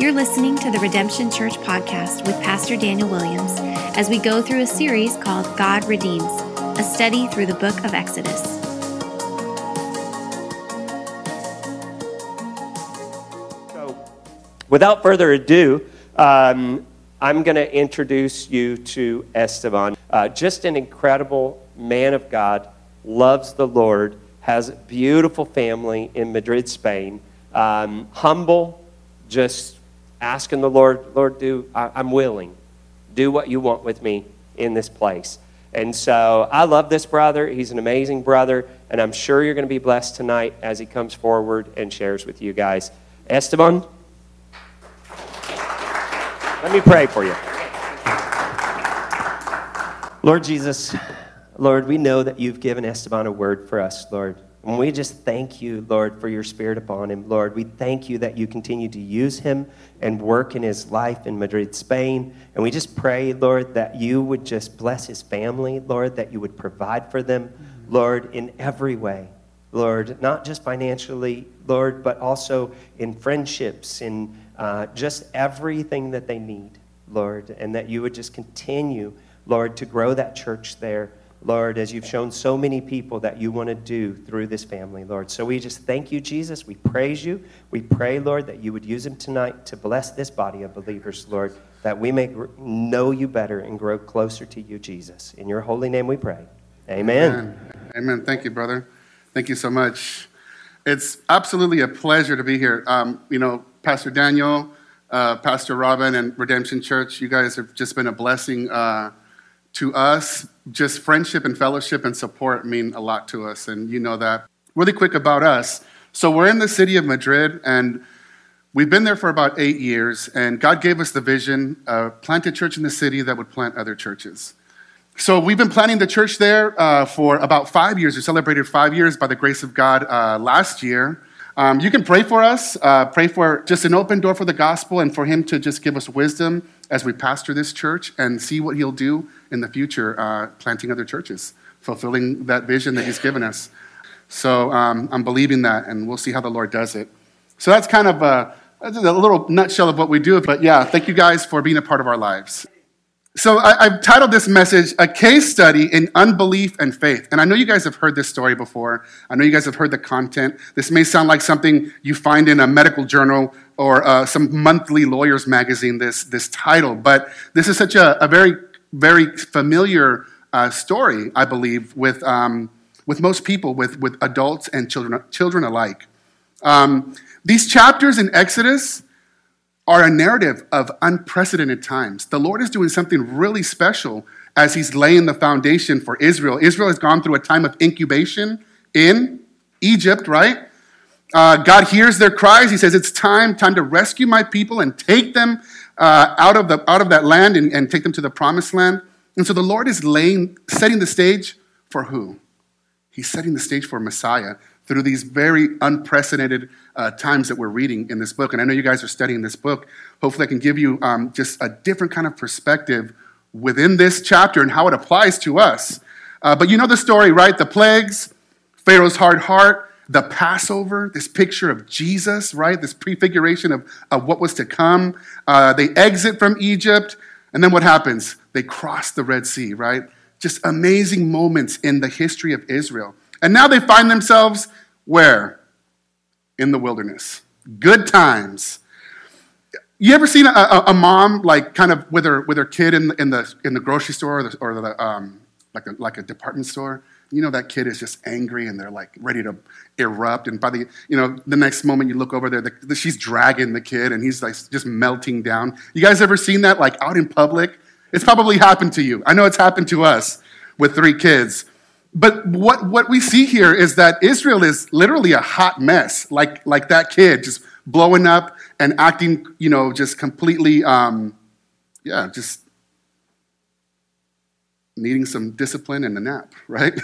You're listening to the Redemption Church podcast with Pastor Daniel Williams as we go through a series called God Redeems, a study through the book of Exodus. So, without further ado, um, I'm going to introduce you to Esteban. Uh, just an incredible man of God, loves the Lord, has a beautiful family in Madrid, Spain. Um, humble, just asking the Lord, Lord, do I, I'm willing. Do what you want with me in this place. And so I love this brother. He's an amazing brother, and I'm sure you're going to be blessed tonight as he comes forward and shares with you guys. Esteban, let me pray for you. Lord Jesus, Lord, we know that you've given Esteban a word for us, Lord. And we just thank you, Lord, for your spirit upon him. Lord, we thank you that you continue to use him and work in his life in Madrid, Spain. And we just pray, Lord, that you would just bless his family, Lord, that you would provide for them, Lord, in every way. Lord, not just financially, Lord, but also in friendships, in uh, just everything that they need, Lord, and that you would just continue, Lord, to grow that church there. Lord, as you've shown so many people that you want to do through this family, Lord. So we just thank you, Jesus. We praise you. We pray, Lord, that you would use him tonight to bless this body of believers, Lord, that we may know you better and grow closer to you, Jesus. In your holy name we pray. Amen. Amen. Amen. Thank you, brother. Thank you so much. It's absolutely a pleasure to be here. Um, you know, Pastor Daniel, uh, Pastor Robin, and Redemption Church, you guys have just been a blessing uh, to us. Just friendship and fellowship and support mean a lot to us, and you know that. Really quick about us. So, we're in the city of Madrid, and we've been there for about eight years, and God gave us the vision uh, plant a church in the city that would plant other churches. So we've been planning the church there uh, for about five years. We celebrated five years by the grace of God uh, last year. Um, you can pray for us, uh, pray for just an open door for the gospel and for Him to just give us wisdom as we pastor this church and see what He'll do in the future, uh, planting other churches, fulfilling that vision that He's given us. So um, I'm believing that, and we'll see how the Lord does it. So that's kind of a, a little nutshell of what we do. But yeah, thank you guys for being a part of our lives. So I, have titled this message "A Case Study in Unbelief and Faith." And I know you guys have heard this story before. I know you guys have heard the content. This may sound like something you find in a medical journal or uh, some monthly lawyer's magazine. This this title, but this is such a, a very very familiar uh, story, I believe, with um, with most people, with with adults and children children alike. Um, these chapters in Exodus are a narrative of unprecedented times. The Lord is doing something really special as He's laying the foundation for Israel. Israel has gone through a time of incubation in Egypt, right? Uh, God hears their cries. He says, It's time, time to rescue my people and take them uh, out, of the, out of that land and, and take them to the promised land. And so the Lord is laying, setting the stage for who? He's setting the stage for Messiah through these very unprecedented uh, times that we're reading in this book. And I know you guys are studying this book. Hopefully, I can give you um, just a different kind of perspective within this chapter and how it applies to us. Uh, but you know the story, right? The plagues, Pharaoh's hard heart, the Passover, this picture of Jesus, right? This prefiguration of, of what was to come. Uh, they exit from Egypt, and then what happens? They cross the Red Sea, right? Just amazing moments in the history of Israel. And now they find themselves where? In the wilderness. Good times. You ever seen a, a, a, mom like kind of with her with her kid in the in the, in the grocery store or the, or the um, like a, like a department store? You know that kid is just angry and they're like ready to erupt. And by the you know the next moment you look over there, the, the, she's dragging the kid and he's like just melting down. You guys ever seen that like out in public? It's probably happened to you. I know it's happened to us with three kids. But what, what we see here is that Israel is literally a hot mess, like, like that kid, just blowing up and acting, you know, just completely, um, yeah, just needing some discipline and a nap, right?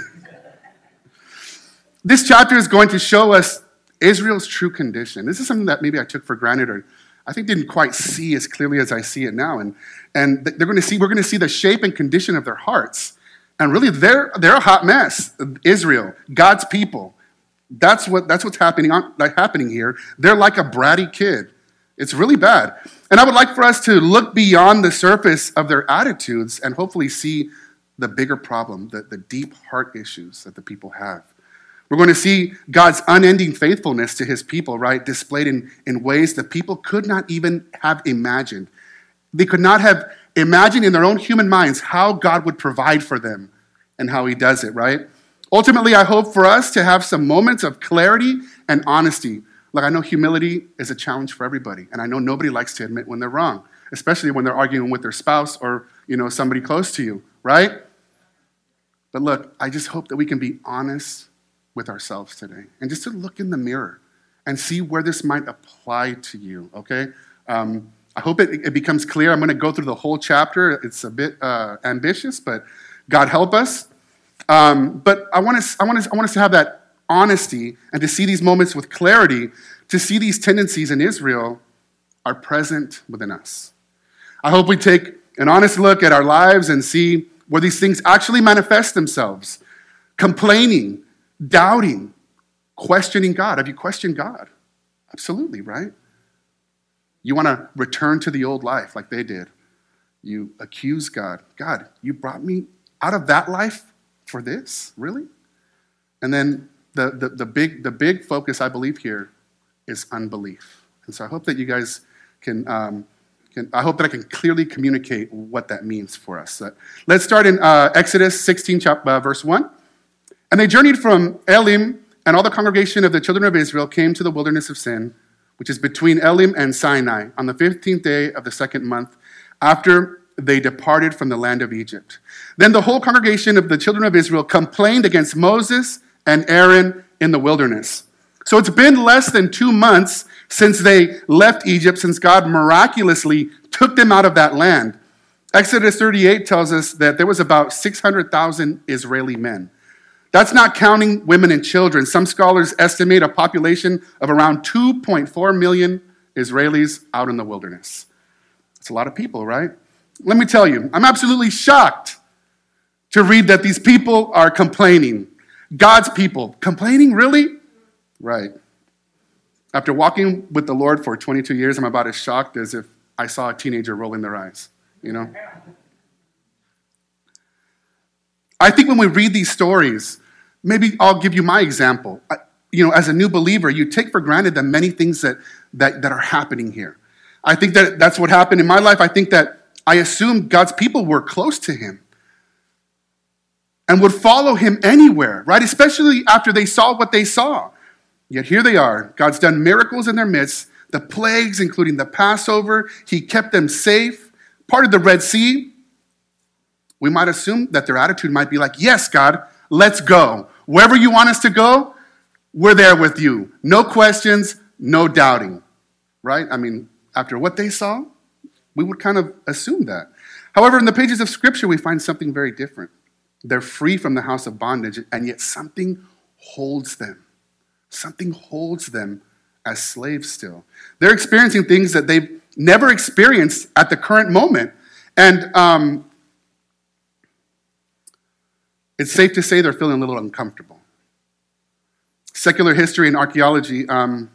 this chapter is going to show us Israel's true condition. This is something that maybe I took for granted or I think didn't quite see as clearly as I see it now. And, and they're going to see, we're going to see the shape and condition of their hearts. And really, they're, they're a hot mess. Israel, God's people. That's, what, that's what's happening, on, like, happening here. They're like a bratty kid. It's really bad. And I would like for us to look beyond the surface of their attitudes and hopefully see the bigger problem, the, the deep heart issues that the people have. We're going to see God's unending faithfulness to his people, right, displayed in, in ways that people could not even have imagined. They could not have imagined in their own human minds how God would provide for them and how he does it, right? Ultimately, I hope for us to have some moments of clarity and honesty. Like, I know humility is a challenge for everybody, and I know nobody likes to admit when they're wrong, especially when they're arguing with their spouse or, you know, somebody close to you, right? But look, I just hope that we can be honest with ourselves today and just to look in the mirror and see where this might apply to you, okay? Um, I hope it, it, becomes clear. I'm going to go through the whole chapter. It's a bit uh, ambitious, but God help us. Um, but I want, us, I, want us, I want us to have that honesty and to see these moments with clarity, to see these tendencies in Israel are present within us. I hope we take an honest look at our lives and see where these things actually manifest themselves complaining, doubting, questioning God. Have you questioned God? Absolutely, right? You want to return to the old life like they did. You accuse God. God, you brought me out of that life for this? Really? And then the, the, the, big, the big focus, I believe, here is unbelief. And so I hope that you guys can, um, can I hope that I can clearly communicate what that means for us. Uh, let's start in uh, Exodus 16, chapter, uh, verse 1. And they journeyed from Elim, and all the congregation of the children of Israel came to the wilderness of Sin, which is between Elim and Sinai, on the 15th day of the second month, after they departed from the land of Egypt. Then the whole congregation of the children of Israel complained against Moses and Aaron in the wilderness. So it's been less than two months since they left Egypt, since God miraculously took them out of that land. Exodus 38 tells us that there was about 600,000 Israeli men. That's not counting women and children. Some scholars estimate a population of around 2.4 million Israelis out in the wilderness. It's a lot of people, right? Let me tell you, I'm absolutely shocked to read that these people are complaining. God's people. Complaining, really? Right. After walking with the Lord for 22 years, I'm about as shocked as if I saw a teenager rolling their eyes, you know? I think when we read these stories, maybe I'll give you my example. I, you know, as a new believer, you take for granted the many things that, that, that are happening here. I think that that's what happened in my life. I think that I assumed God's people were close to him and would follow him anywhere, right? Especially after they saw what they saw. Yet here they are. God's done miracles in their midst, the plagues, including the Passover. He kept them safe, parted the Red Sea. We might assume that their attitude might be like, Yes, God, let's go. Wherever you want us to go, we're there with you. No questions, no doubting, right? I mean, after what they saw, we would kind of assume that. However, in the pages of Scripture, we find something very different. They're free from the house of bondage, and yet something holds them. Something holds them as slaves still. They're experiencing things that they've never experienced at the current moment. And um, it's safe to say they're feeling a little uncomfortable. Secular history and archaeology, um,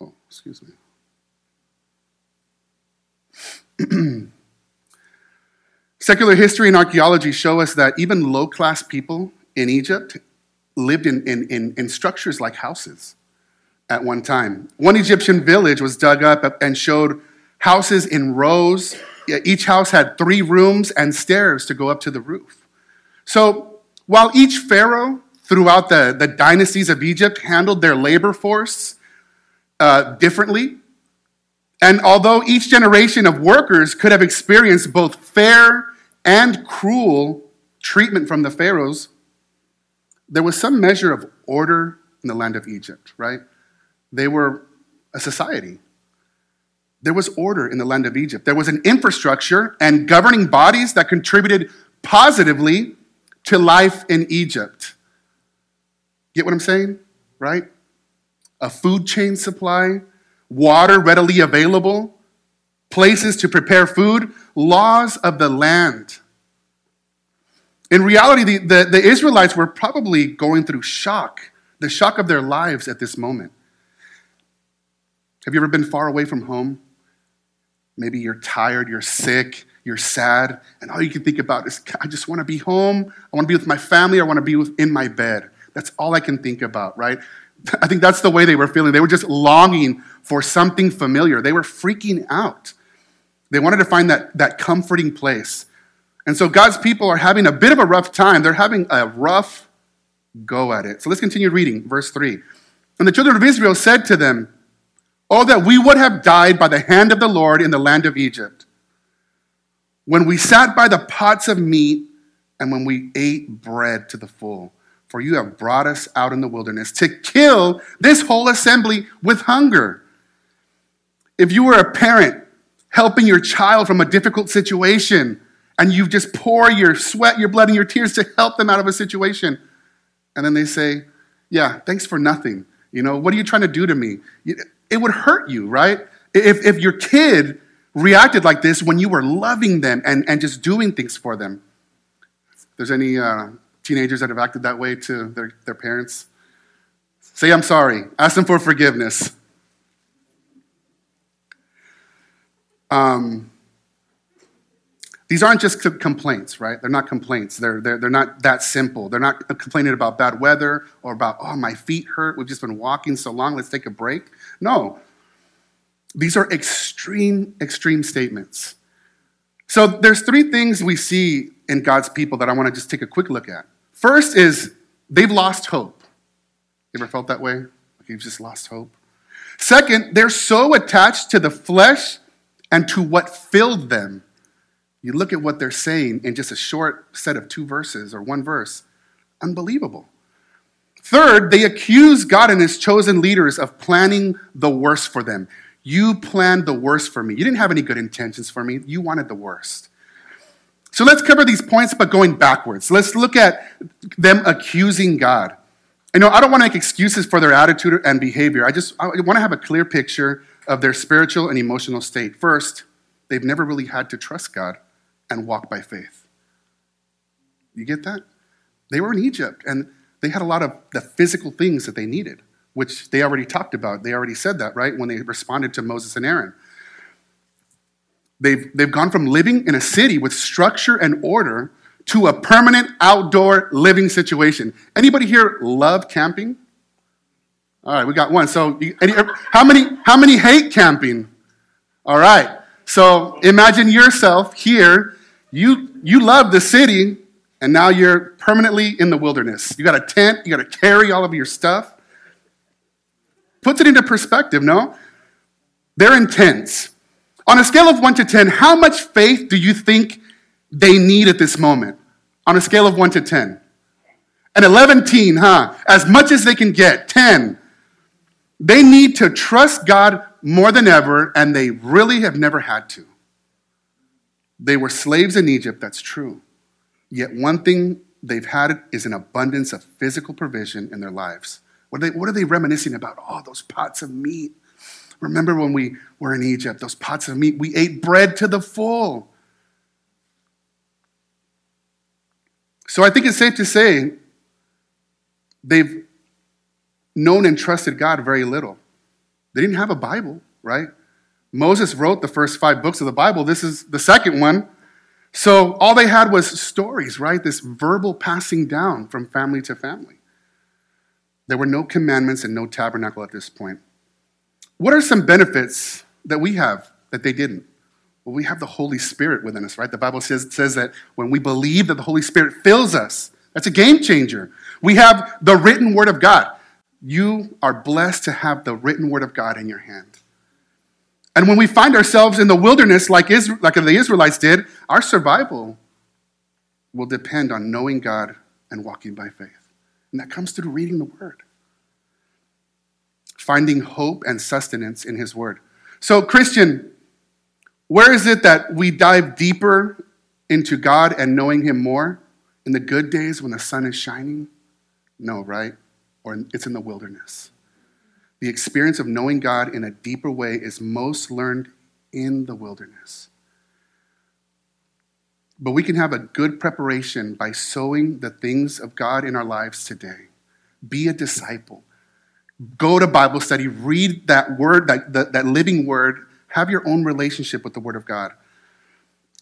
oh, excuse me. Secular history and archaeology show us that even low class people in Egypt lived in, in, in, in, structures like houses at one time. One Egyptian village was dug up and showed houses in rows. Each house had three rooms and stairs to go up to the roof. So while each pharaoh throughout the, the dynasties of Egypt handled their labor force uh, differently, and although each generation of workers could have experienced both fair and cruel treatment from the pharaohs, there was some measure of order in the land of Egypt, right? They were a society. There was order in the land of Egypt. There was an infrastructure and governing bodies that contributed positively to life in Egypt. Get what I'm saying? Right? A food chain supply, water readily available, places to prepare food, laws of the land. In reality, the, the, the, Israelites were probably going through shock, the shock of their lives at this moment. Have you ever been far away from home? Maybe you're tired, you're sick, you're sad, and all you can think about is, I just want to be home. I want to be with my family. I want to be in my bed. That's all I can think about, right? I think that's the way they were feeling. They were just longing for something familiar. They were freaking out. They wanted to find that, that comforting place. And so God's people are having a bit of a rough time. They're having a rough go at it. So let's continue reading, verse 3. And the children of Israel said to them, Oh, that we would have died by the hand of the Lord in the land of Egypt, when we sat by the pots of meat and when we ate bread to the full. For you have brought us out in the wilderness to kill this whole assembly with hunger. If you were a parent helping your child from a difficult situation, and you just pour your sweat, your blood, and your tears to help them out of a situation, and then they say, Yeah, thanks for nothing. You know, what are you trying to do to me? It would hurt you, right? If, if your kid reacted like this when you were loving them and, and just doing things for them. If there's any uh, teenagers that have acted that way to their, their parents, say, I'm sorry. Ask them for forgiveness. Um, these aren't just complaints, right? They're not complaints. They're, they're, they're not that simple. They're not complaining about bad weather or about, oh, my feet hurt. We've just been walking so long. Let's take a break. No. These are extreme, extreme statements. So there's three things we see in God's people that I want to just take a quick look at. First is they've lost hope. You ever felt that way? Like you've just lost hope? Second, they're so attached to the flesh and to what filled them you look at what they're saying in just a short set of two verses or one verse. Unbelievable. Third, they accuse God and his chosen leaders of planning the worst for them. You planned the worst for me. You didn't have any good intentions for me. You wanted the worst. So let's cover these points, but going backwards. Let's look at them accusing God. You know, I don't want to make excuses for their attitude and behavior. I just I want to have a clear picture of their spiritual and emotional state. First, they've never really had to trust God and walk by faith. You get that? They were in Egypt and they had a lot of the physical things that they needed, which they already talked about. They already said that, right? When they responded to Moses and Aaron. They've, they've gone from living in a city with structure and order to a permanent outdoor living situation. Anybody here love camping? All right, we got one. So, any, how many how many hate camping? All right. So imagine yourself here. You, you love the city, and now you're permanently in the wilderness. You got a tent, you got to carry all of your stuff. Puts it into perspective, no? They're intense. On a scale of 1 to 10, how much faith do you think they need at this moment? On a scale of 1 to 10. An 11 teen, huh? As much as they can get, 10. They need to trust God more than ever, and they really have never had to. They were slaves in Egypt, that's true. Yet one thing they've had is an abundance of physical provision in their lives. What are they, what are they reminiscing about? Oh, those pots of meat. Remember when we were in Egypt, those pots of meat, we ate bread to the full. So I think it's safe to say they've known and trusted God very little. They didn't have a Bible, right? Moses wrote the first five books of the Bible. This is the second one. So all they had was stories, right? This verbal passing down from family to family. There were no commandments and no tabernacle at this point. What are some benefits that we have that they didn't? Well, we have the Holy Spirit within us, right? The Bible says, says that when we believe that the Holy Spirit fills us, that's a game changer. We have the written word of God. You are blessed to have the written word of God in your hand. And when we find ourselves in the wilderness, like, Israel, like the Israelites did, our survival will depend on knowing God and walking by faith. And that comes through reading the word, finding hope and sustenance in his word. So, Christian, where is it that we dive deeper into God and knowing him more? In the good days when the sun is shining? No, right? or it's in the wilderness. The experience of knowing God in a deeper way is most learned in the wilderness. But we can have a good preparation by sowing the things of God in our lives today. Be a disciple. Go to Bible study, read that word, that, that, that living word, have your own relationship with the Word of God.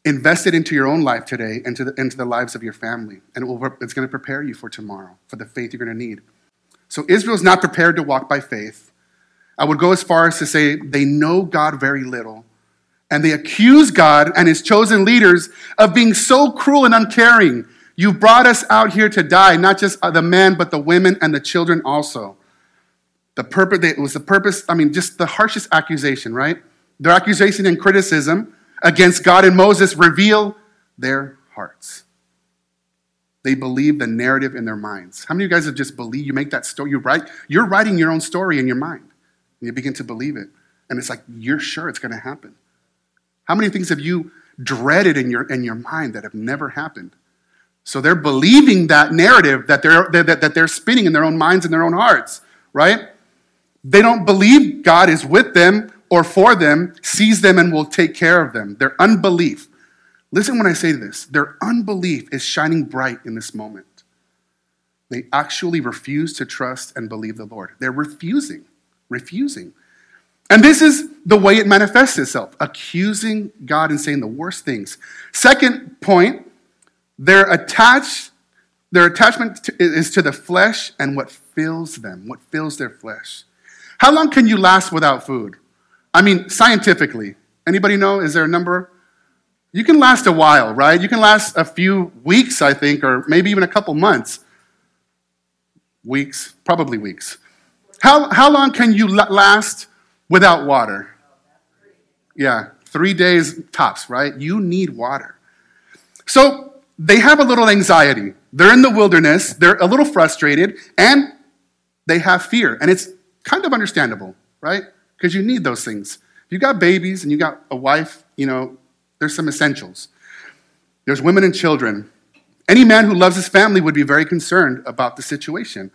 Invest it into your own life today, into the, into the lives of your family, and it will, it's going to prepare you for tomorrow, for the faith you're going to need. So Israel's not prepared to walk by faith. I would go as far as to say they know God very little, and they accuse God and his chosen leaders of being so cruel and uncaring. You brought us out here to die, not just uh, the men, but the women and the children also. The purpose, it was the purpose, I mean, just the harshest accusation, right? Their accusation and criticism against God and Moses reveal their hearts. They believe the narrative in their minds. How many of you guys have just believed? You make that story, you write, you're writing your own story in your mind. And you begin to believe it. And it's like, you're sure it's going to happen. How many things have you dreaded in your, in your mind that have never happened? So they're believing that narrative that they're, that, that they're spinning in their own minds and their own hearts, right? They don't believe God is with them or for them, sees them, and will take care of them. Their unbelief. Listen when I say this their unbelief is shining bright in this moment. They actually refuse to trust and believe the Lord. They're refusing, refusing. And this is the way it manifests itself accusing God and saying the worst things. Second point, they're attached, their attachment to, is to the flesh and what fills them, what fills their flesh. How long can you last without food? I mean, scientifically, anybody know? Is there a number? You can last a while, right? You can last a few weeks, I think, or maybe even a couple months. Weeks, probably weeks. How, how long can you last without water? Yeah, three days tops, right? You need water. So they have a little anxiety. They're in the wilderness, they're a little frustrated, and they have fear. And it's kind of understandable, right? because you need those things. If you got babies and you got a wife, you know, there's some essentials. There's women and children. Any man who loves his family would be very concerned about the situation.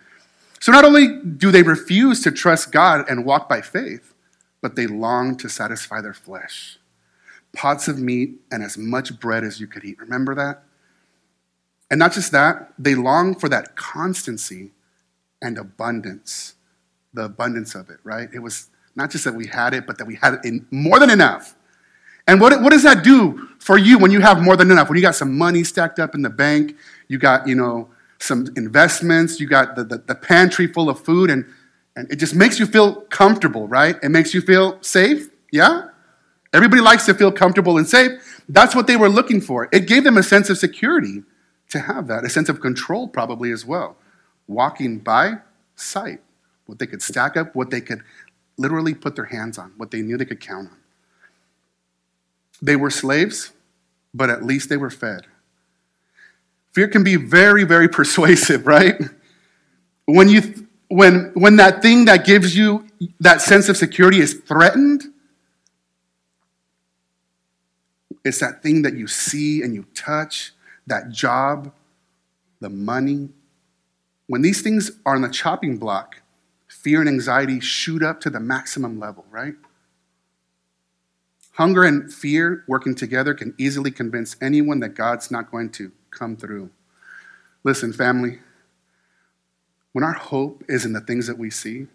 So not only do they refuse to trust God and walk by faith, but they long to satisfy their flesh. Pots of meat and as much bread as you could eat. Remember that? And not just that, they long for that constancy and abundance, the abundance of it, right? It was not just that we had it, but that we had it in more than enough. And what, what does that do for you when you have more than enough? When you got some money stacked up in the bank, you got, you know, some investments, you got the, the, the pantry full of food, and, and it just makes you feel comfortable, right? It makes you feel safe, yeah? Everybody likes to feel comfortable and safe. That's what they were looking for. It gave them a sense of security to have that, a sense of control probably as well. Walking by sight, what they could stack up, what they could literally put their hands on, what they knew they could count on. They were slaves, but at least they were fed. Fear can be very, very persuasive, right? When, you, when, when that thing that gives you that sense of security is threatened, it's that thing that you see and you touch, that job, the money. When these things are on the chopping block, fear and anxiety shoot up to the maximum level, right? Hunger and fear working together can easily convince anyone that God's not going to come through. Listen, family, when our hope is in the things that we see,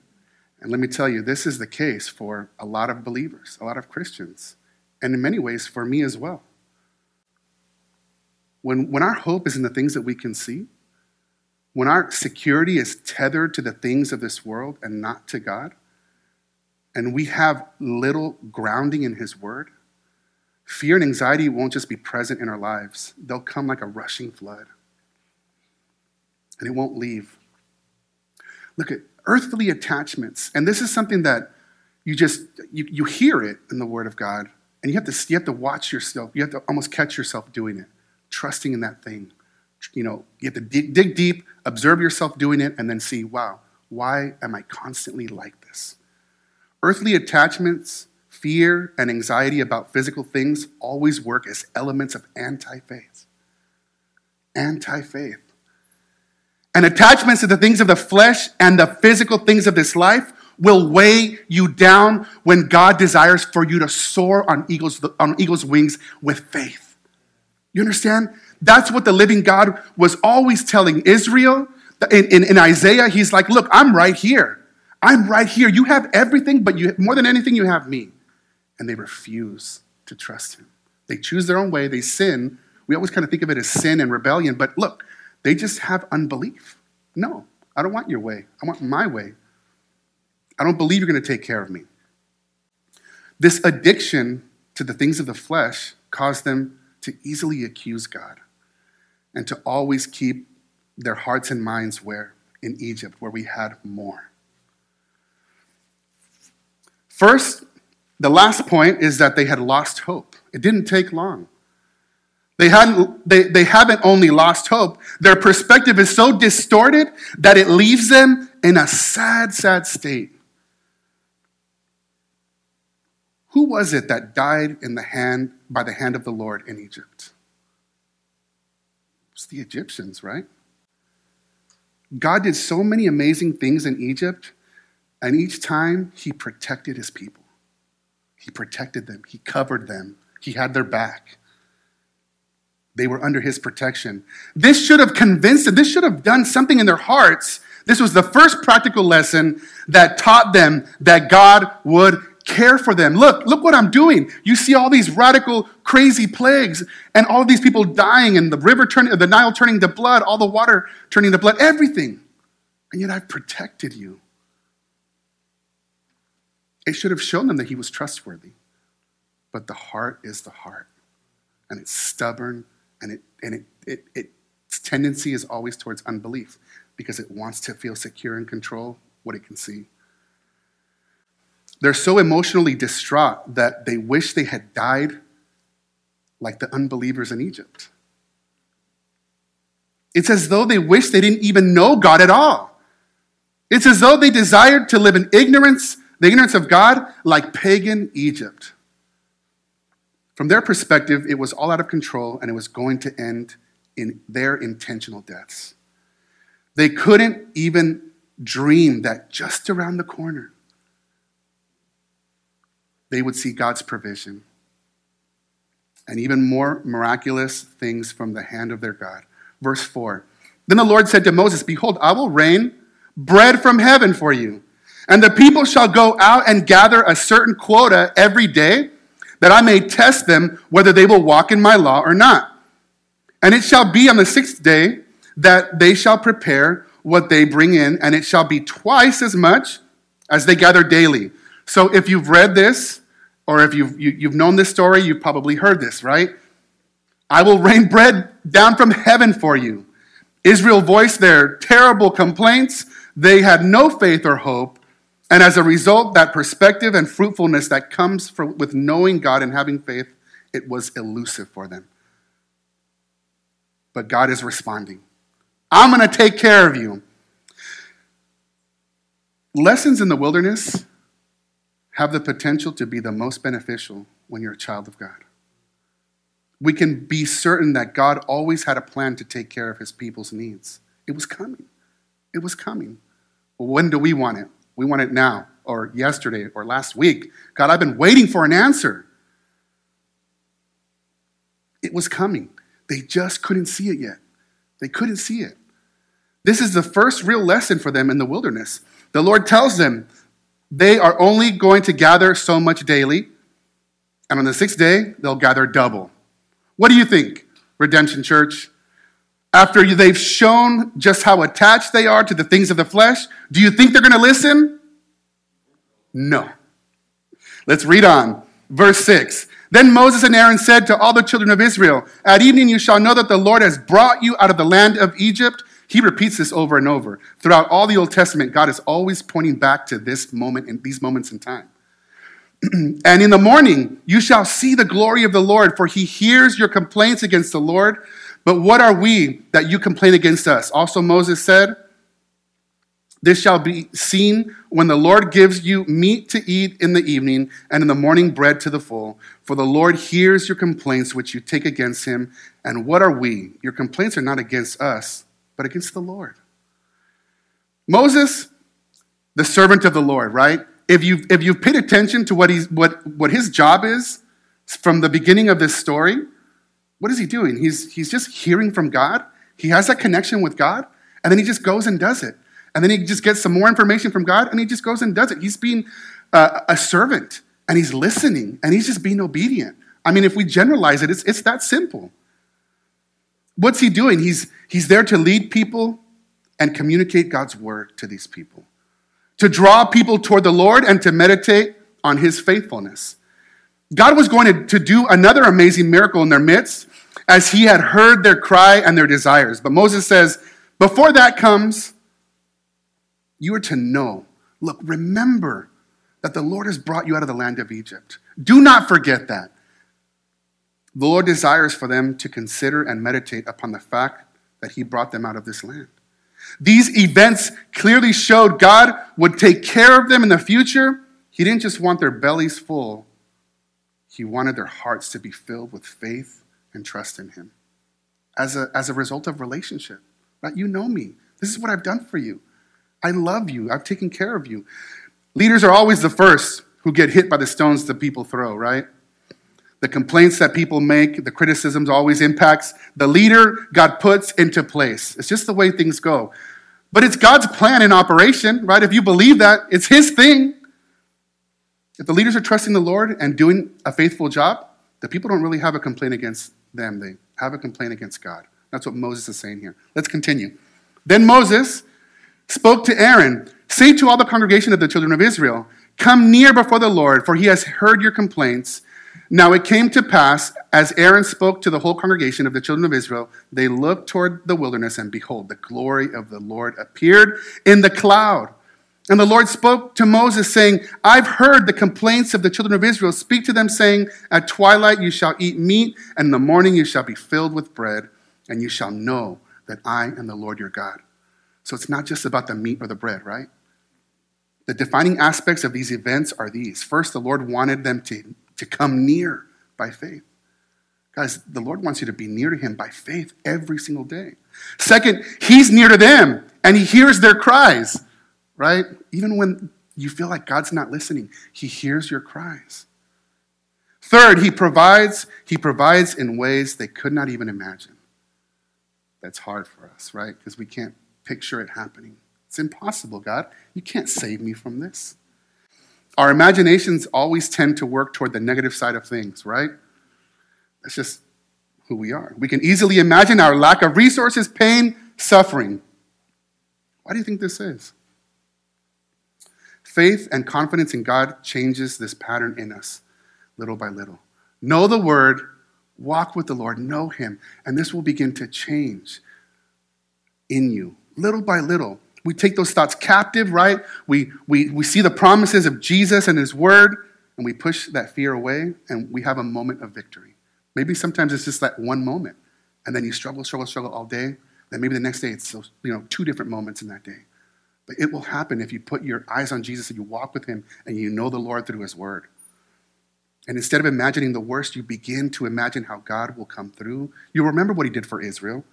and let me tell you, this is the case for a lot of believers, a lot of Christians, and in many ways for me as well. When, when our hope is in the things that we can see, when our security is tethered to the things of this world and not to God, and we have little grounding in His Word, fear and anxiety won't just be present in our lives, they'll come like a rushing flood. And it won't leave. Look at earthly attachments. And this is something that you just you, you hear it in the Word of God, and you have to you have to watch yourself. You have to almost catch yourself doing it, trusting in that thing you know, you have to dig, dig deep, observe yourself doing it, and then see, wow, why am I constantly like this? Earthly attachments, fear, and anxiety about physical things always work as elements of anti faith. Anti faith. And attachments to the things of the flesh and the physical things of this life will weigh you down when God desires for you to soar on eagle's, on eagle's wings with faith. You understand? That's what the living God was always telling Israel. In, in, in, Isaiah, he's like, Look, I'm right here. I'm right here. You have everything, but you, more than anything, you have me. And they refuse to trust him. They choose their own way, they sin. We always kind of think of it as sin and rebellion, but look, they just have unbelief. No, I don't want your way. I want my way. I don't believe you're going to take care of me. This addiction to the things of the flesh caused them to easily accuse God and to always keep their hearts and minds where? In Egypt, where we had more. First, the last point is that they had lost hope. It didn't take long. They, hadn't, they, they haven't only lost hope, their perspective is so distorted that it leaves them in a sad, sad state. Who was it that died in the hand, by the hand of the Lord in Egypt? It's the Egyptians, right? God did so many amazing things in Egypt, and each time he protected his people. He protected them, he covered them, he had their back. They were under his protection. This should have convinced them, this should have done something in their hearts. This was the first practical lesson that taught them that God would care for them. Look, look what I'm doing. You see all these radical, crazy plagues, and all these people dying, and the river turning, the Nile turning to blood, all the water turning to blood, everything. And yet I've protected you. It should have shown them that he was trustworthy. But the heart is the heart, and it's stubborn, and, it, and it, it, it, its tendency is always towards unbelief because it wants to feel secure and control what it can see. They're so emotionally distraught that they wish they had died like the unbelievers in Egypt. It's as though they wish they didn't even know God at all. It's as though they desired to live in ignorance, the ignorance of God, like pagan Egypt. From their perspective, it was all out of control and it was going to end in their intentional deaths. They couldn't even dream that just around the corner, they would see God's provision and even more miraculous things from the hand of their God. Verse 4 Then the Lord said to Moses, Behold, I will rain bread from heaven for you, and the people shall go out and gather a certain quota every day, that I may test them whether they will walk in my law or not. And it shall be on the sixth day that they shall prepare what they bring in, and it shall be twice as much as they gather daily. So if you've read this, or if you've, you, have you have known this story, you've probably heard this, right? I will rain bread down from heaven for you. Israel voiced their terrible complaints. They had no faith or hope. And as a result, that perspective and fruitfulness that comes from, with knowing God and having faith, it was elusive for them. But God is responding. I'm going to take care of you. Lessons in the wilderness have the potential to be the most beneficial when you're a child of God. We can be certain that God always had a plan to take care of his people's needs. It was coming. It was coming. When do we want it? We want it now, or yesterday, or last week. God, I've been waiting for an answer. It was coming. They just couldn't see it yet. They couldn't see it. This is the first real lesson for them in the wilderness. The Lord tells them, they are only going to gather so much daily, and on the sixth day, they'll gather double. What do you think, Redemption Church? After they've shown just how attached they are to the things of the flesh, do you think they're going to listen? No. Let's read on. Verse 6. Then Moses and Aaron said to all the children of Israel, At evening you shall know that the Lord has brought you out of the land of Egypt he repeats this over and over. Throughout all the Old Testament, God is always pointing back to this moment and these moments in time. and in the morning, you shall see the glory of the Lord, for he hears your complaints against the Lord. But what are we that you complain against us? Also, Moses said, This shall be seen when the Lord gives you meat to eat in the evening, and in the morning bread to the full. For the Lord hears your complaints which you take against him. And what are we? Your complaints are not against us but against the Lord. Moses, the servant of the Lord, right? If you've, if you've paid attention to what, he's, what, what his job is from the beginning of this story, what is he doing? He's, he's just hearing from God. He has that connection with God, and then he just goes and does it. And then he just gets some more information from God and he just goes and does it. He's being uh, a servant and he's listening and he's just being obedient. I mean, if we generalize it, it's, it's that simple. What's he doing? He's, he's there to lead people and communicate God's word to these people, to draw people toward the Lord and to meditate on his faithfulness. God was going to, to do another amazing miracle in their midst as he had heard their cry and their desires. But Moses says, before that comes, you are to know. Look, remember that the Lord has brought you out of the land of Egypt. Do not forget that. The Lord desires for them to consider and meditate upon the fact that he brought them out of this land. These events clearly showed God would take care of them in the future. He didn't just want their bellies full, He wanted their hearts to be filled with faith and trust in Him as a, as a result of relationship. Right? You know me. This is what I've done for you. I love you. I've taken care of you. Leaders are always the first who get hit by the stones that people throw, right? The complaints that people make, the criticisms always impacts the leader God puts into place. It's just the way things go. But it's God's plan in operation, right? If you believe that, it's his thing. If the leaders are trusting the Lord and doing a faithful job, the people don't really have a complaint against them. They have a complaint against God. That's what Moses is saying here. Let's continue. Then Moses spoke to Aaron Say to all the congregation of the children of Israel, Come near before the Lord, for he has heard your complaints now it came to pass, as Aaron spoke to the whole congregation of the children of Israel, they looked toward the wilderness, and behold, the glory of the Lord appeared in the cloud. And the Lord spoke to Moses, saying, I've heard the complaints of the children of Israel. Speak to them, saying, At twilight you shall eat meat, and in the morning you shall be filled with bread, and you shall know that I am the Lord your God. So it's not just about the meat or the bread, right? The defining aspects of these events are these. First, the Lord wanted them to to come near by faith. Guys, the Lord wants you to be near to Him by faith every single day. Second, He's near to them and He hears their cries, right? Even when you feel like God's not listening, He hears your cries. Third, He provides, He provides in ways they could not even imagine. That's hard for us, right? Because we can't picture it happening. It's impossible, God. You can't save me from this. Our imaginations always tend to work toward the negative side of things, right? That's just who we are. We can easily imagine our lack of resources, pain, suffering. Why do you think this is? Faith and confidence in God changes this pattern in us little by little. Know the word, walk with the Lord, know Him, and this will begin to change in you little by little we take those thoughts captive, right? We, we, we see the promises of Jesus and his word, and we push that fear away, and we have a moment of victory. Maybe sometimes it's just that one moment, and then you struggle, struggle, struggle all day. Then maybe the next day it's you know two different moments in that day. But it will happen if you put your eyes on Jesus and you walk with him and you know the Lord through his word. And instead of imagining the worst, you begin to imagine how God will come through. You remember what he did for Israel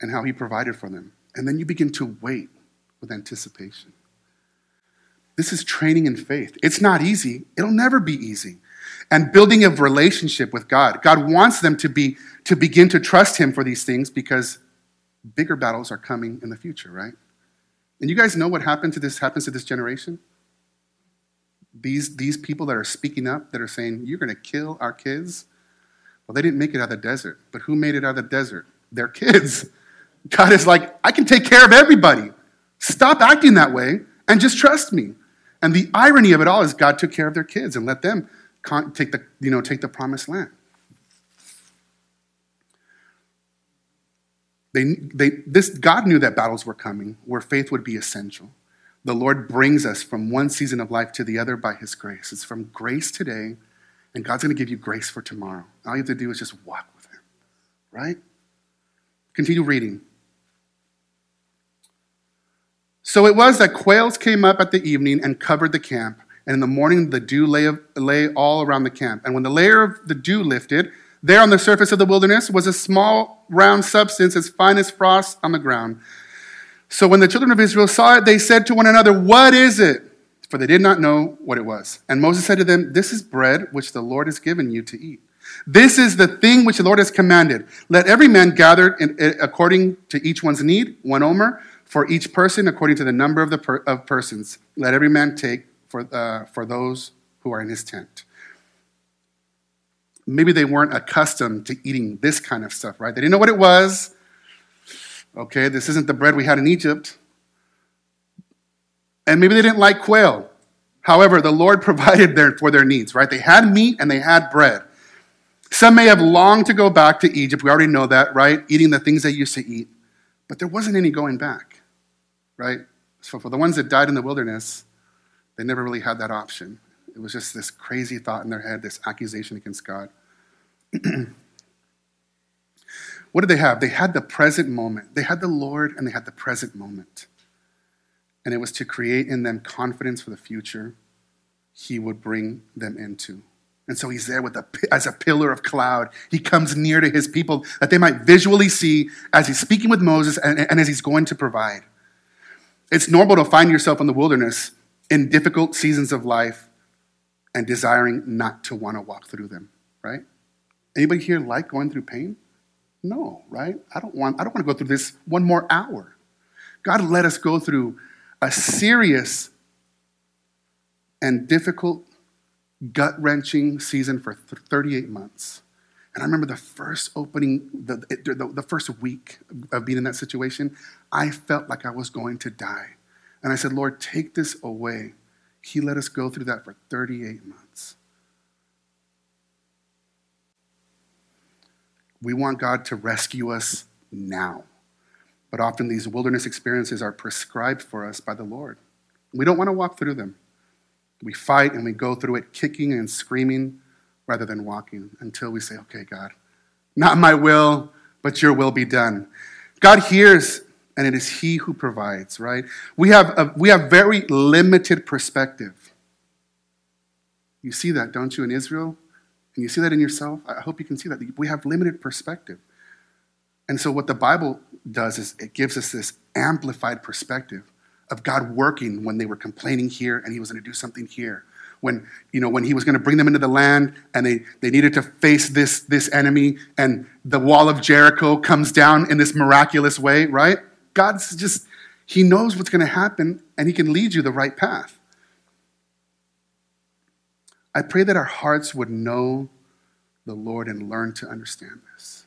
and how he provided for them. And then you begin to wait with anticipation. This is training in faith. It's not easy, it'll never be easy. And building a relationship with God. God wants them to be to begin to trust him for these things because bigger battles are coming in the future, right? And you guys know what happened to this happens to this generation? These, these people that are speaking up, that are saying, You're gonna kill our kids. Well, they didn't make it out of the desert. But who made it out of the desert? Their kids. God is like, I can take care of everybody. Stop acting that way and just trust me. And the irony of it all is God took care of their kids and let them take the, you know, take the promised land. They, they, this, God knew that battles were coming where faith would be essential. The Lord brings us from one season of life to the other by His grace. It's from grace today, and God's going to give you grace for tomorrow. All you have to do is just walk with Him, right? Continue reading. So it was that quails came up at the evening and covered the camp, and in the morning the dew lay, lay all around the camp. And when the layer of the dew lifted, there on the surface of the wilderness was a small round substance as fine as frost on the ground. So when the children of Israel saw it, they said to one another, What is it? For they did not know what it was. And Moses said to them, This is bread which the Lord has given you to eat. This is the thing which the Lord has commanded. Let every man gather in, according to each one's need, one omer for each person according to the number of, the per, of persons. Let every man take for, uh, for those who are in his tent. Maybe they weren't accustomed to eating this kind of stuff, right? They didn't know what it was. Okay, this isn't the bread we had in Egypt. And maybe they didn't like quail. However, the Lord provided their, for their needs, right? They had meat and they had bread. Some may have longed to go back to Egypt. We already know that, right? Eating the things they used to eat. But there wasn't any going back, right? So for the ones that died in the wilderness, they never really had that option. It was just this crazy thought in their head, this accusation against God. what did they have? They had the present moment. They had the Lord and they had the present moment. And it was to create in them confidence for the future he would bring them into. And so he's there with a, as a pillar of cloud. He comes near to his people that they might visually see as he's speaking with Moses and, and as he's going to provide. It's normal to find yourself in the wilderness in difficult seasons of life and desiring not to want to walk through them, right? Anybody here like going through pain? No, right? I don't want I don't want to go through this one more hour. God let us go through a serious and difficult gut wrenching season for 38 months. And I remember the first opening, the, the, the, first week of being in that situation, I felt like I was going to die. And I said, Lord, take this away. He let us go through that for 38 months. We want God to rescue us now. But often these wilderness experiences are prescribed for us by the Lord. We don't want to walk through them. We fight and we go through it kicking and screaming rather than walking until we say, okay, God, not my will, but your will be done. God hears and it is he who provides, right? We have, a, we have very limited perspective. You see that, don't you, in Israel? And you see that in yourself? I hope you can see that. We have limited perspective. And so, what the Bible does is it gives us this amplified perspective of God working when they were complaining here and he was going to do something here. When, you know, when he was going to bring them into the land and they, they needed to face this, this enemy and the wall of Jericho comes down in this miraculous way, right? God's just, he knows what's going to happen and he can lead you the right path. I pray that our hearts would know the Lord and learn to understand this.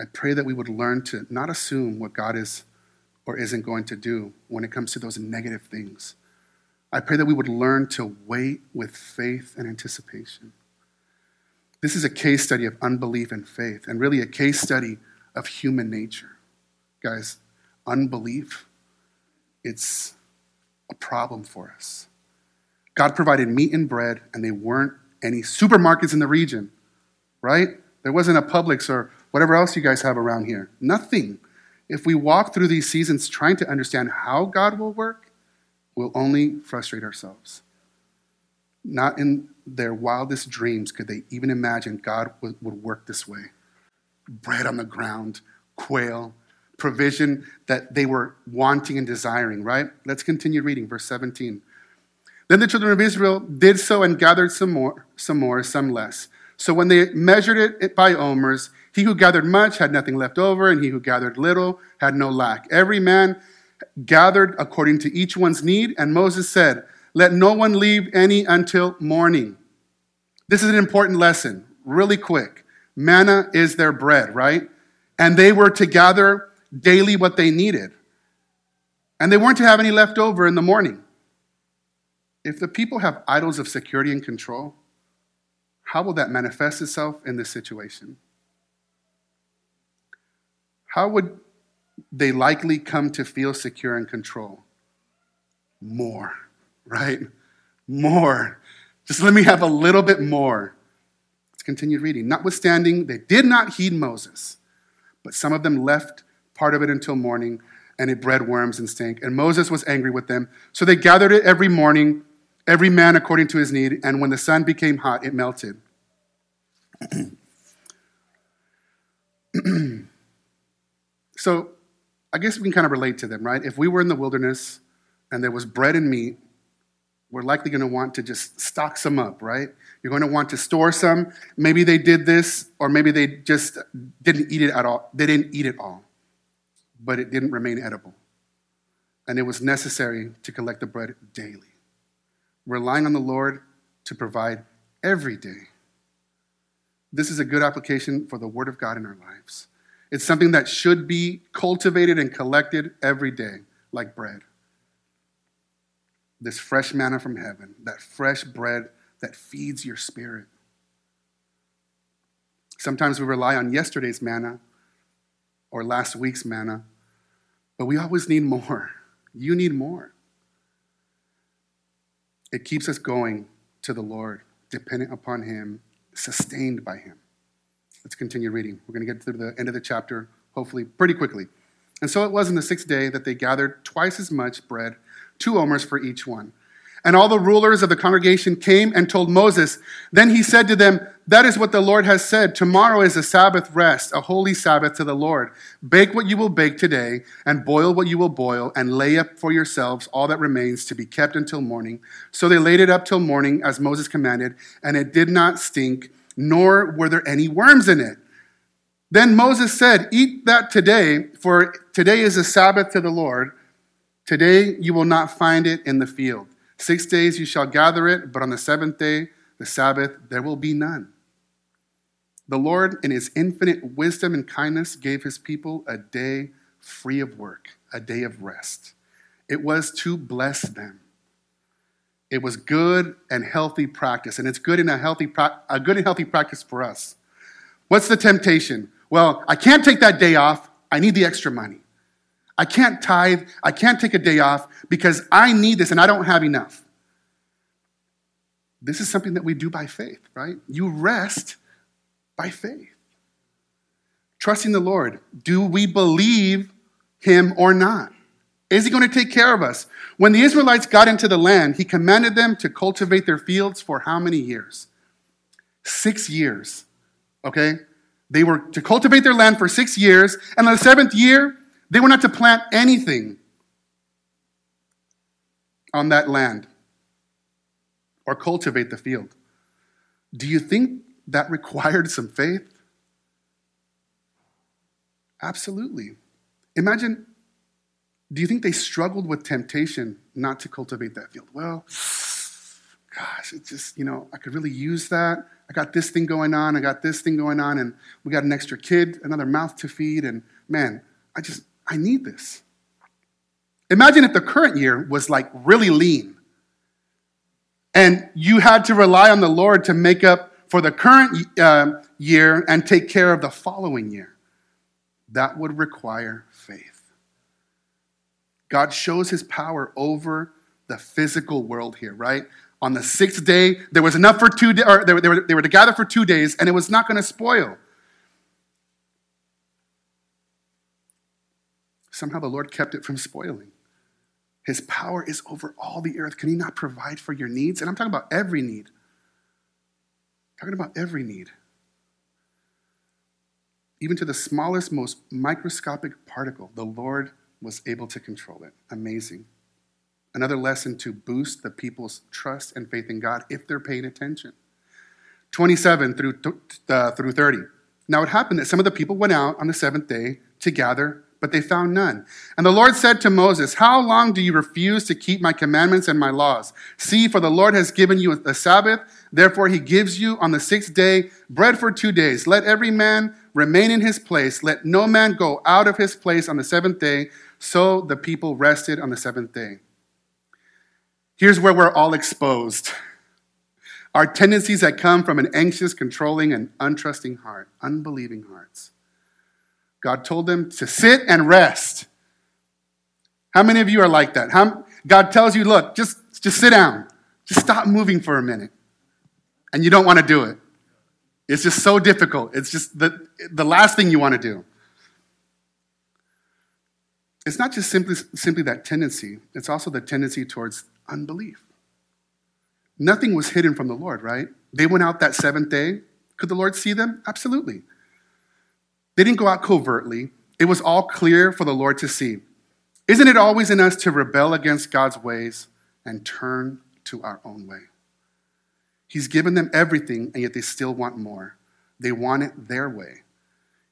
I pray that we would learn to not assume what God is or isn't going to do when it comes to those negative things. I pray that we would learn to wait with faith and anticipation. This is a case study of unbelief and faith, and really a case study of human nature. Guys, unbelief, it's a problem for us. God provided meat and bread, and there weren't any supermarkets in the region, right? There wasn't a Publix or whatever else you guys have around here. Nothing if we walk through these seasons trying to understand how God will work, we'll only frustrate ourselves. Not in their wildest dreams could they even imagine God would, would work this way. Bread on the ground, quail, provision that they were wanting and desiring, right? Let's continue reading, verse 17. Then the children of Israel did so and gathered some more, some more, some less. So when they measured it by omers, he who gathered much had nothing left over, and he who gathered little had no lack. Every man gathered according to each one's need, and Moses said, Let no one leave any until morning. This is an important lesson, really quick. Manna is their bread, right? And they were to gather daily what they needed. And they weren't to have any left over in the morning. If the people have idols of security and control, how will that manifest itself in this situation? how would they likely come to feel secure and control? More, right? More. Just let me have a little bit more. Let's continue reading. Notwithstanding, they did not heed Moses, but some of them left part of it until morning, and it bred worms and stank. And Moses was angry with them. So they gathered it every morning, every man according to his need, and when the sun became hot, it melted. So I guess we can kind of relate to them, right? If we were in the wilderness and there was bread and meat, we're likely going to want to just stock some up, right? You're going to want to store some. Maybe they did this, or maybe they just didn't eat it at all. They didn't eat it all. But it didn't remain edible. And it was necessary to collect the bread daily, relying on the Lord to provide every day. This is a good application for the Word of God in our lives. It's something that should be cultivated and collected every day, like bread. This fresh manna from heaven, that fresh bread that feeds your spirit. Sometimes we rely on yesterday's manna or last week's manna, but we always need more. You need more. It keeps us going to the Lord, dependent upon Him, sustained by Him. Let's continue reading. We're going to get to the end of the chapter, hopefully, pretty quickly. And so it was in the sixth day that they gathered twice as much bread, two omers for each one. And all the rulers of the congregation came and told Moses. Then he said to them, That is what the Lord has said. Tomorrow is a Sabbath rest, a holy Sabbath to the Lord. Bake what you will bake today, and boil what you will boil, and lay up for yourselves all that remains to be kept until morning. So they laid it up till morning, as Moses commanded, and it did not stink, nor were there any worms in it. Then Moses said, Eat that today, for today is a Sabbath to the Lord. Today you will not find it in the field. Six days you shall gather it, but on the seventh day, the Sabbath, there will be none. The Lord, in his infinite wisdom and kindness, gave his people a day free of work, a day of rest. It was to bless them. It was good and healthy practice, and it's good and a healthy a good and healthy practice for us. What's the temptation? Well, I can't take that day off. I need the extra money. I can't tithe. I can't take a day off because I need this and I don't have enough. This is something that we do by faith, right? You rest by faith. Trusting the Lord. Do we believe him or not? Is he going to take care of us? When the Israelites got into the land, he commanded them to cultivate their fields for how many years? Six years. Okay? They were to cultivate their land for six years, and on the seventh year, they were not to plant anything on that land or cultivate the field. Do you think that required some faith? Absolutely. Imagine, do you think they struggled with temptation not to cultivate that field? Well, gosh, it's just, you know, I could really use that. I got this thing going on, I got this thing going on, and we got an extra kid, another mouth to feed, and man, I just, I need this. Imagine if the current year was like really lean and you had to rely on the Lord to make up for the current uh, year and take care of the following year. That would require faith. God shows his power over the physical world here, right? On the sixth day, there was enough for two days, or they were, they, were, they were to gather for two days, and it was not going to spoil. Somehow the Lord kept it from spoiling. His power is over all the earth. Can He not provide for your needs? And I'm talking about every need. Talking about every need. Even to the smallest, most microscopic particle, the Lord was able to control it. Amazing. Another lesson to boost the people's trust and faith in God if they're paying attention. 27 through, uh, through 30. Now it happened that some of the people went out on the seventh day to gather but they found none. And the Lord said to Moses, How long do you refuse to keep my commandments and my laws? See, for the Lord has given you a Sabbath. Therefore, he gives you on the sixth day bread for two days. Let every man remain in his place. Let no man go out of his place on the seventh day. So the people rested on the seventh day. Here's where we're all exposed. Our tendencies that come from an anxious, controlling, and untrusting heart, unbelieving hearts. God told them to sit and rest. How many of you are like that? How, God tells you, look, just, just sit down. Just stop moving for a minute. And you don't want to do it. It's just so difficult. It's just the, the last thing you want to do. It's not just simply, simply that tendency, it's also the tendency towards unbelief. Nothing was hidden from the Lord, right? They went out that seventh day. Could the Lord see them? Absolutely. They didn't go out covertly, it was all clear for the Lord to see. Isn't it always in us to rebel against God's ways and turn to our own way? He's given them everything, and yet they still want more. They want it their way.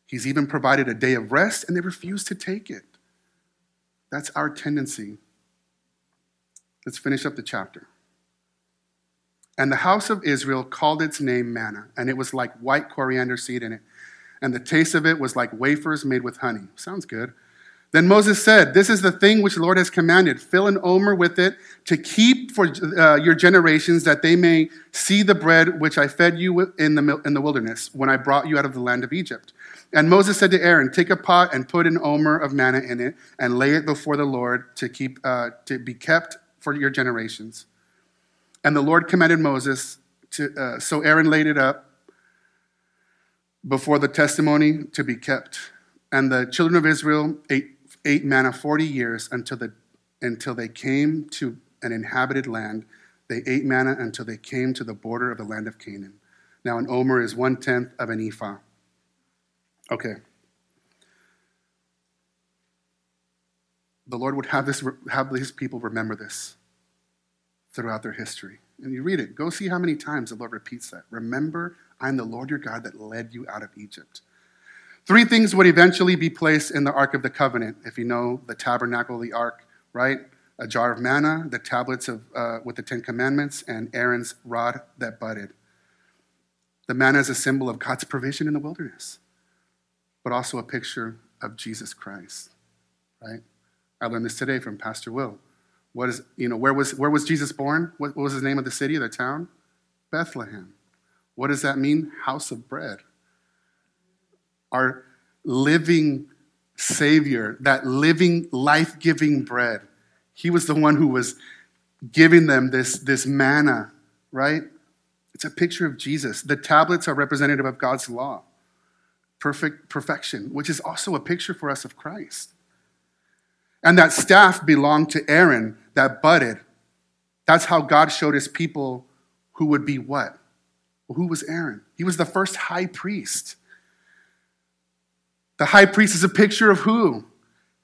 He's even provided a day of rest, and they refuse to take it. That's our tendency. Let's finish up the chapter. And the house of Israel called its name manna, and it was like white coriander seed in it. And the taste of it was like wafers made with honey. Sounds good. Then Moses said, This is the thing which the Lord has commanded. Fill an omer with it to keep for uh, your generations, that they may see the bread which I fed you in the, in the wilderness when I brought you out of the land of Egypt. And Moses said to Aaron, Take a pot and put an omer of manna in it, and lay it before the Lord to, keep, uh, to be kept for your generations. And the Lord commanded Moses to, uh, so Aaron laid it up before the testimony to be kept. And the children of Israel ate, ate manna 40 years until, the, until they came to an inhabited land. They ate manna until they came to the border of the land of Canaan. Now, an omer is one tenth of an ephah. Okay. The Lord would have, this, have his people remember this throughout their history. And you read it, go see how many times the Lord repeats that. Remember, I'm the Lord your God that led you out of Egypt. Three things would eventually be placed in the Ark of the Covenant, if you know the tabernacle, the Ark, right? A jar of manna, the tablets of, uh, with the Ten Commandments, and Aaron's rod that budded. The manna is a symbol of God's provision in the wilderness, but also a picture of Jesus Christ, right? I learned this today from Pastor Will. What is, you know, where was, where was Jesus born? What, what was the name of the city, the town? Bethlehem. What does that mean? House of bread. Our living Savior, that living, life giving bread. He was the one who was giving them this, this manna, right? It's a picture of Jesus. The tablets are representative of God's law, perfect perfection, which is also a picture for us of Christ. And that staff belonged to Aaron that budded. That's how God showed his people who would be what? Well, who was Aaron? He was the first high priest. The high priest is a picture of who?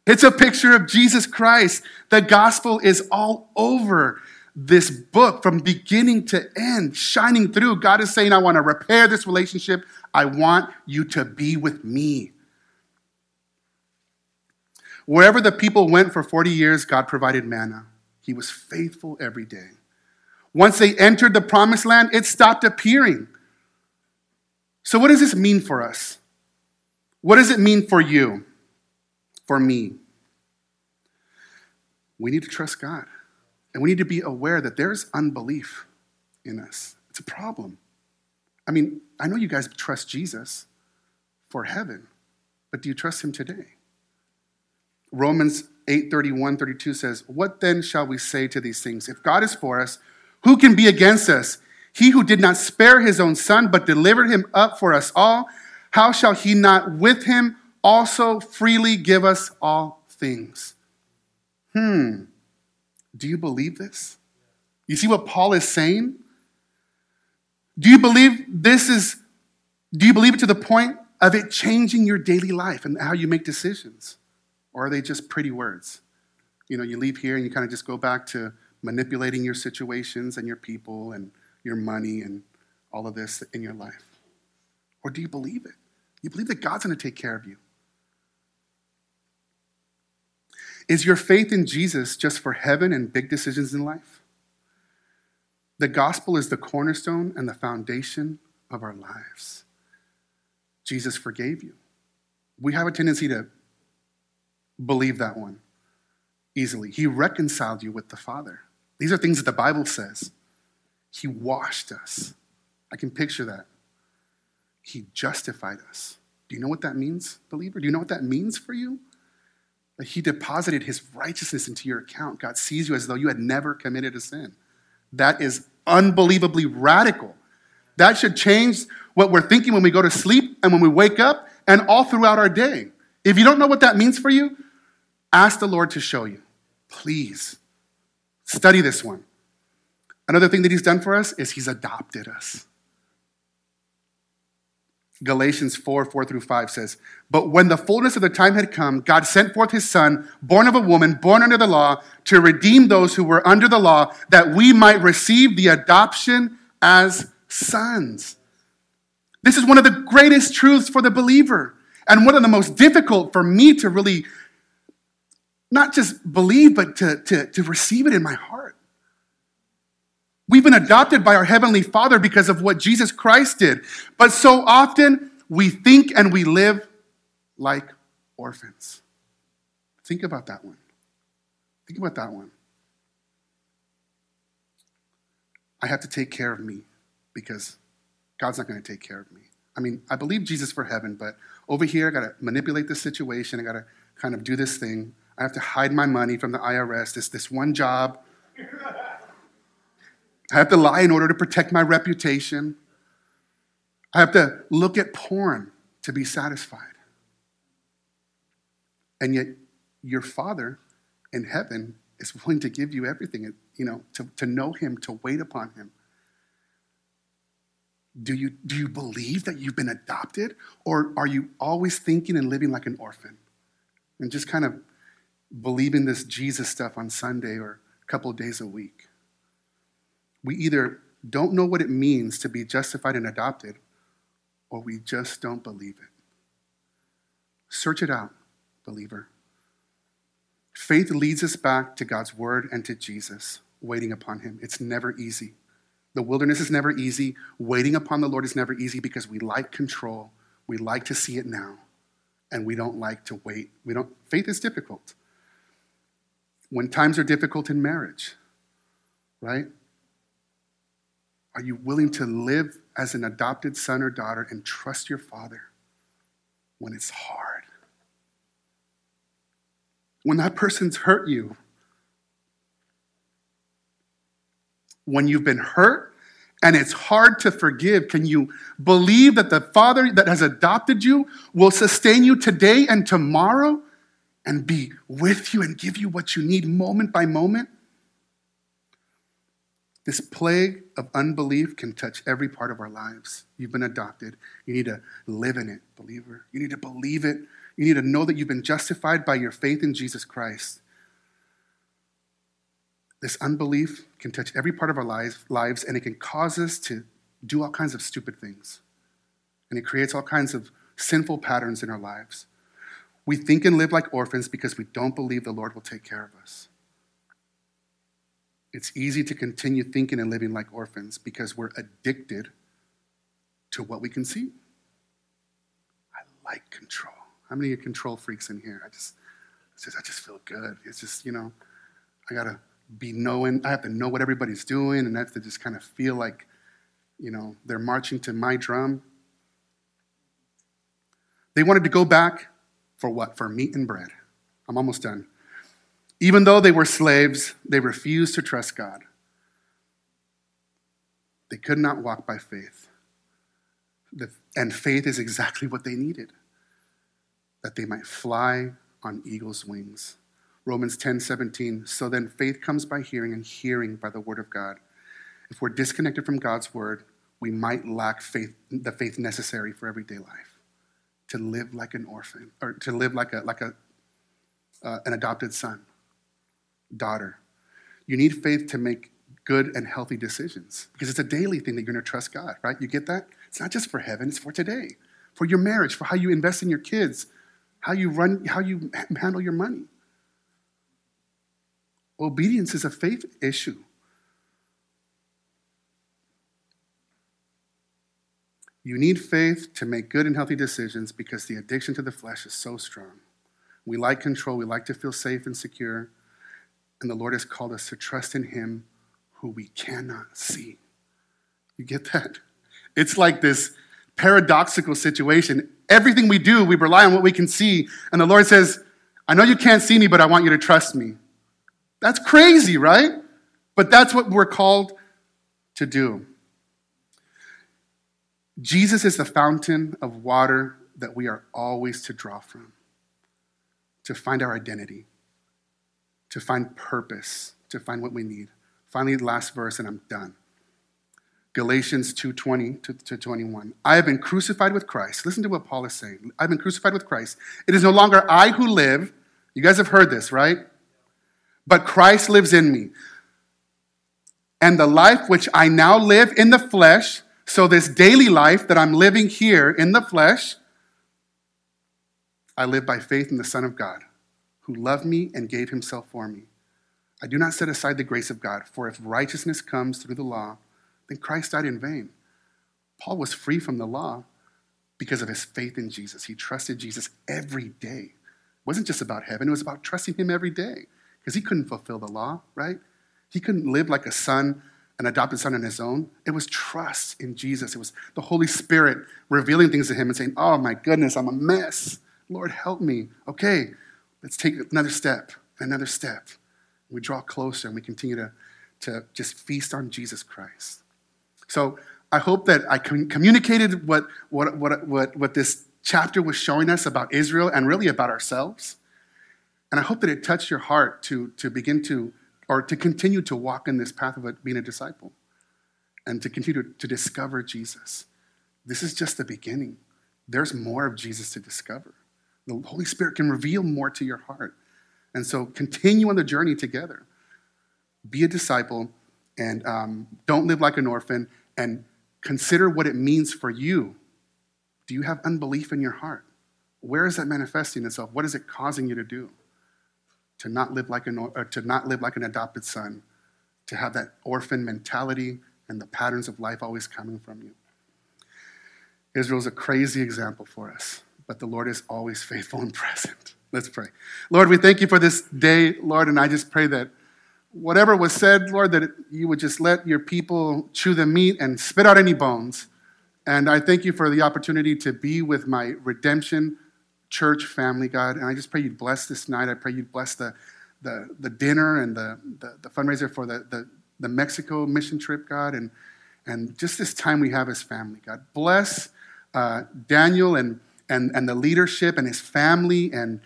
It's a picture of Jesus Christ. The gospel is all over this book from beginning to end, shining through. God is saying, I want to repair this relationship. I want you to be with me. Wherever the people went for 40 years, God provided manna. He was faithful every day. Once they entered the promised land, it stopped appearing. So, what does this mean for us? What does it mean for you? For me? We need to trust God. And we need to be aware that there's unbelief in us. It's a problem. I mean, I know you guys trust Jesus for heaven, but do you trust him today? Romans 8 31, 32 says, What then shall we say to these things? If God is for us, who can be against us? He who did not spare his own son, but delivered him up for us all, how shall he not with him also freely give us all things? Hmm. Do you believe this? You see what Paul is saying? Do you believe this is, do you believe it to the point of it changing your daily life and how you make decisions? Or are they just pretty words? You know, you leave here and you kind of just go back to manipulating your situations and your people and your money and all of this in your life? Or do you believe it? You believe that God's going to take care of you? Is your faith in Jesus just for heaven and big decisions in life? The gospel is the cornerstone and the foundation of our lives. Jesus forgave you. We have a tendency to believe that one easily. He reconciled you with the Father. These are things that the Bible says. He washed us. I can picture that. He justified us. Do you know what that means, believer? Do you know what that means for you? That he deposited his righteousness into your account. God sees you as though you had never committed a sin. That is unbelievably radical. That should change what we're thinking when we go to sleep and when we wake up and all throughout our day. If you don't know what that means for you, ask the Lord to show you. Please study this one. Another thing that He's done for us is He's adopted us. Galatians 4 4 through 5 says, But when the fullness of the time had come, God sent forth his Son, born of a woman, born under the law, to redeem those who were under the law, that we might receive the adoption as sons. This is one of the greatest truths for the believer and one of the most difficult for me to really not just believe, but to, to, to receive it in my heart. We've been adopted by our Heavenly Father because of what Jesus Christ did. But so often we think and we live like orphans. Think about that one. Think about that one. I have to take care of me because God's not going to take care of me. I mean, I believe Jesus for heaven, but over here, I got to manipulate the situation. I got to kind of do this thing. I have to hide my money from the IRS, this, this one job. I have to lie in order to protect my reputation. I have to look at porn to be satisfied. And yet, your Father in heaven is willing to give you everything, you know, to, to know Him, to wait upon Him. Do you, do you believe that you've been adopted? Or are you always thinking and living like an orphan? And just kind of believing this Jesus stuff on Sunday or a couple of days a week? We either don't know what it means to be justified and adopted, or we just don't believe it. Search it out, believer. Faith leads us back to God's word and to Jesus, waiting upon him. It's never easy. The wilderness is never easy. Waiting upon the Lord is never easy because we like control. We like to see it now, and we don't like to wait. We don't faith is difficult. When times are difficult in marriage, right? Are you willing to live as an adopted son or daughter and trust your father when it's hard? When that person's hurt you, when you've been hurt and it's hard to forgive, can you believe that the Father that has adopted you will sustain you today and tomorrow and be with you and give you what you need moment by moment? This plague of unbelief can touch every part of our lives. You've been adopted. You need to live in it, believer. You need to believe it. You need to know that you've been justified by your faith in Jesus Christ. This unbelief can touch every part of our lives, and it can cause us to do all kinds of stupid things. And it creates all kinds of sinful patterns in our lives. We think and live like orphans because we don't believe the Lord will take care of us. It's easy to continue thinking and living like orphans because we're addicted to what we can see. I like control. How many of you control freaks in here? I just, just, I just feel good. It's just, you know, I gotta be knowing. I have to know what everybody's doing, and I have to just kind of feel like, you know, they're marching to my drum. They wanted to go back for what? For meat and bread. I'm almost done. Even though they were slaves, they refused to trust God. They could not walk by faith. And faith is exactly what they needed that they might fly on eagle's wings. Romans 10 17. So then faith comes by hearing, and hearing by the word of God. If we're disconnected from God's word, we might lack faith, the faith necessary for everyday life to live like an orphan or to live like, a, like a, uh, an adopted son daughter. You need faith to make good and healthy decisions because it's a daily thing that you're going to trust God, right? You get that? It's not just for heaven, it's for today, for your marriage, for how you invest in your kids, how you run, how you handle your money. Obedience is a faith issue. You need faith to make good and healthy decisions because the addiction to the flesh is so strong. We like control, we like to feel safe and secure. And the Lord has called us to trust in Him who we cannot see. You get that? It's like this paradoxical situation. Everything we do, we rely on what we can see. And the Lord says, I know you can't see me, but I want you to trust me. That's crazy, right? But that's what we're called to do. Jesus is the fountain of water that we are always to draw from, to find our identity to find purpose, to find what we need. Finally, the last verse, and I'm done. Galatians 2:20 to, to 21. I have been crucified with Christ. Listen to what Paul is saying. I've been crucified with Christ. It is no longer I who live. You guys have heard this, right? But Christ lives in me. And the life which I now live in the flesh, so this daily life that I'm living here in the flesh, I live by faith in the Son of God who loved me and gave himself for me. I do not set aside the grace of God, for if righteousness comes through the law, then Christ died in vain. Paul was free from the law because of his faith in Jesus. He trusted Jesus every day. It wasn't just about heaven, it was about trusting him every day because he couldn't fulfill the law, right? He couldn't live like a son, an adopted son on his own. It was trust in Jesus. It was the Holy Spirit revealing things to him and saying, Oh my goodness, I'm a mess. Lord, help me. Okay, let's take another step, another step. We draw closer and we continue to, to just feast on Jesus Christ. So I hope that I communicated what, what, what, what, what this chapter was showing us about Israel and really about ourselves. And I hope that it touched your heart to, to begin to, or to continue to walk in this path of being a disciple and to continue to, discover Jesus. This is just the beginning. There's more of Jesus to discover. The Holy Spirit can reveal more to your heart. And so continue on the journey together. Be a disciple and um, don't live like an orphan and consider what it means for you. Do you have unbelief in your heart? Where is that manifesting itself? What is it causing you to do? To not live like an, to not live like an adopted son, to have that orphan mentality and the patterns of life always coming from you. Israel's a crazy example for us, but the Lord is always faithful and present. Let's pray. Lord, we thank you for this day, Lord, and I just pray that whatever was said, Lord, that you would just let your people chew the meat and spit out any bones. And I thank you for the opportunity to be with my redemption church family, God. And I just pray you'd bless this night. I pray you'd bless the, the, the dinner and the, the, the fundraiser for the, the, the Mexico mission trip, God, and, and just this time we have as family, God. Bless uh, Daniel and, and, and the leadership and his family and,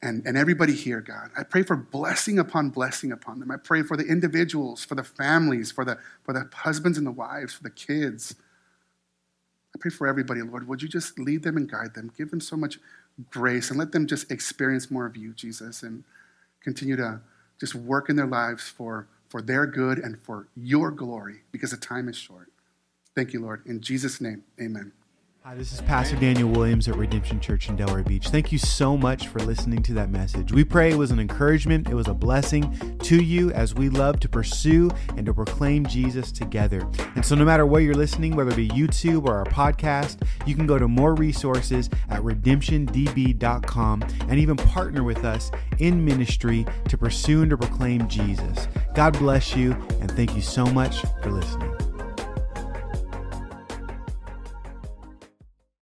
and, and everybody here, God. I pray for blessing upon blessing upon them. I pray for the individuals, for the families, for the, for the husbands and the wives, for the kids. I pray for everybody, Lord. Would you just lead them and guide them? Give them so much grace and let them just experience more of you, Jesus, and continue to just work in their lives for, for their good and for your glory because the time is short. Thank you, Lord. In Jesus' name, amen. Hi, this is Pastor Daniel Williams at Redemption Church in Delray Beach. Thank you so much for listening to that message. We pray it was an encouragement, it was a blessing to you as we love to pursue and to proclaim Jesus together. And so, no matter where you're listening, whether it be YouTube or our podcast, you can go to more resources at redemptiondb.com and even partner with us in ministry to pursue and to proclaim Jesus. God bless you, and thank you so much for listening.